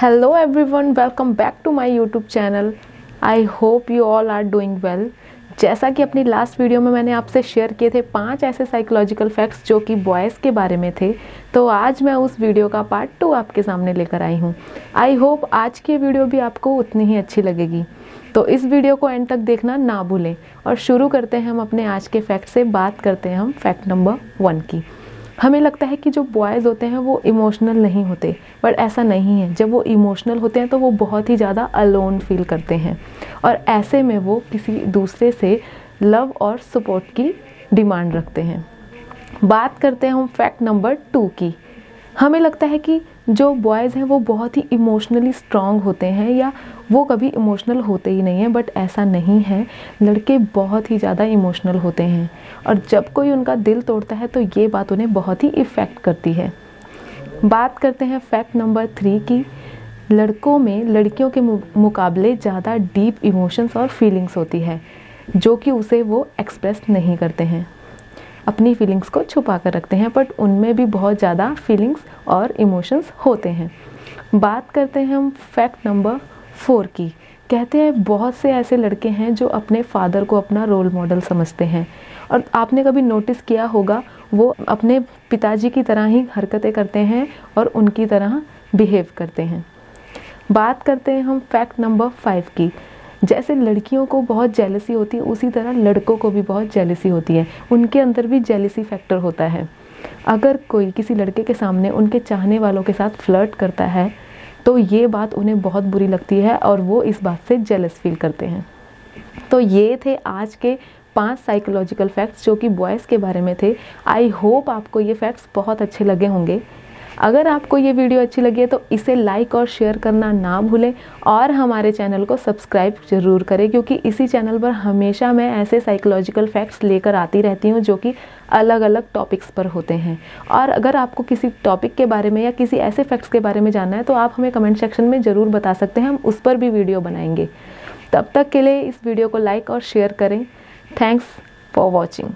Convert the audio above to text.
Hello everyone, welcome back to my YouTube channel. I hope you all are doing well. जैसा कि अपनी last video में मैंने आपसे शेयर किए थे पाँच ऐसे साइकोलॉजिकल फैक्ट्स जो कि बॉयज़ के बारे में थे तो आज मैं उस वीडियो का पार्ट टू आपके सामने लेकर आई हूँ आई होप आज की वीडियो भी आपको उतनी ही अच्छी लगेगी तो इस वीडियो को एंड तक देखना ना भूलें और शुरू करते हैं हम अपने आज के फैक्ट से बात करते हैं हम फैक्ट नंबर वन की हमें लगता है कि जो बॉयज़ होते हैं, वो इमोशनल नहीं होते। बट ऐसा नहीं है। जब वो इमोशनल होते हैं तो वो बहुत ही ज़्यादा अलोन फील करते हैं। और ऐसे में वो किसी दूसरे से लव और सपोर्ट की डिमांड रखते हैं। बात करते हैं हम फैक्ट नंबर टू की। हमें लगता है कि जो बॉयज़ हैं, वो बहुत ही इमोशनली स्ट्रांग होते हैं या वो कभी इमोशनल होते ही नहीं हैं बट ऐसा नहीं है। लड़के बहुत ही ज़्यादा इमोशनल होते हैं। और जब कोई उनका दिल तोड़ता है तो ये बात उन्हें बहुत ही इफ़ेक्ट करती है। बात करते हैं फैक्ट नंबर थ्री की। लड़कों में, लड़कियों के मुकाबले ज़्यादा डीप इमोशंस और फीलिंग्स होती है, जो कि उसे वो एक्सप्रेस नहीं करते हैं। अपनी फीलिंग्स को छुपा कर रखते हैं बट उनमें भी बहुत ज़्यादा फीलिंग्स और इमोशंस होते हैं। बात करते हैं हम फैक्ट नंबर फोर की। कहते हैं, बहुत से ऐसे लड़के हैं जो अपने फादर को अपना रोल मॉडल समझते हैं। और आपने कभी नोटिस किया होगा, वो अपने पिताजी की तरह ही हरकतें करते हैं और उनकी तरह बिहेव करते हैं। बात करते हैं हम फैक्ट नंबर फाइव की। जैसे लड़कियों को बहुत जेलसी होती है, उसी तरह लड़कों को भी बहुत जेलसी होती है। उनके अंदर भी जेलसी फैक्टर होता है। अगर कोई किसी लड़के के सामने उनके चाहने वालों के साथ फ्लर्ट करता है तो ये बात उन्हें बहुत बुरी लगती है और वो इस बात से जेलस फील करते हैं। तो ये थे आज के पाँच साइकोलॉजिकल फैक्ट्स जो कि बॉयज़ के बारे में थे। आई होप आपको ये फैक्ट्स बहुत अच्छे लगे होंगे। अगर आपको ये वीडियो अच्छी लगी है तो इसे लाइक और शेयर करना ना भूलें और हमारे चैनल को सब्सक्राइब ज़रूर करें, क्योंकि इसी चैनल पर हमेशा मैं ऐसे साइकोलॉजिकल फैक्ट्स लेकर आती रहती हूँ, जो कि अलग अलग टॉपिक्स पर होते हैं। और अगर आपको किसी टॉपिक के बारे में या किसी ऐसे फैक्ट्स के बारे में जानना है तो आप हमें कमेंट सेक्शन में ज़रूर बता सकते हैं, हम उस पर भी वीडियो बनाएँगे। तब तक के लिए इस वीडियो को लाइक और शेयर करें। Thanks for watching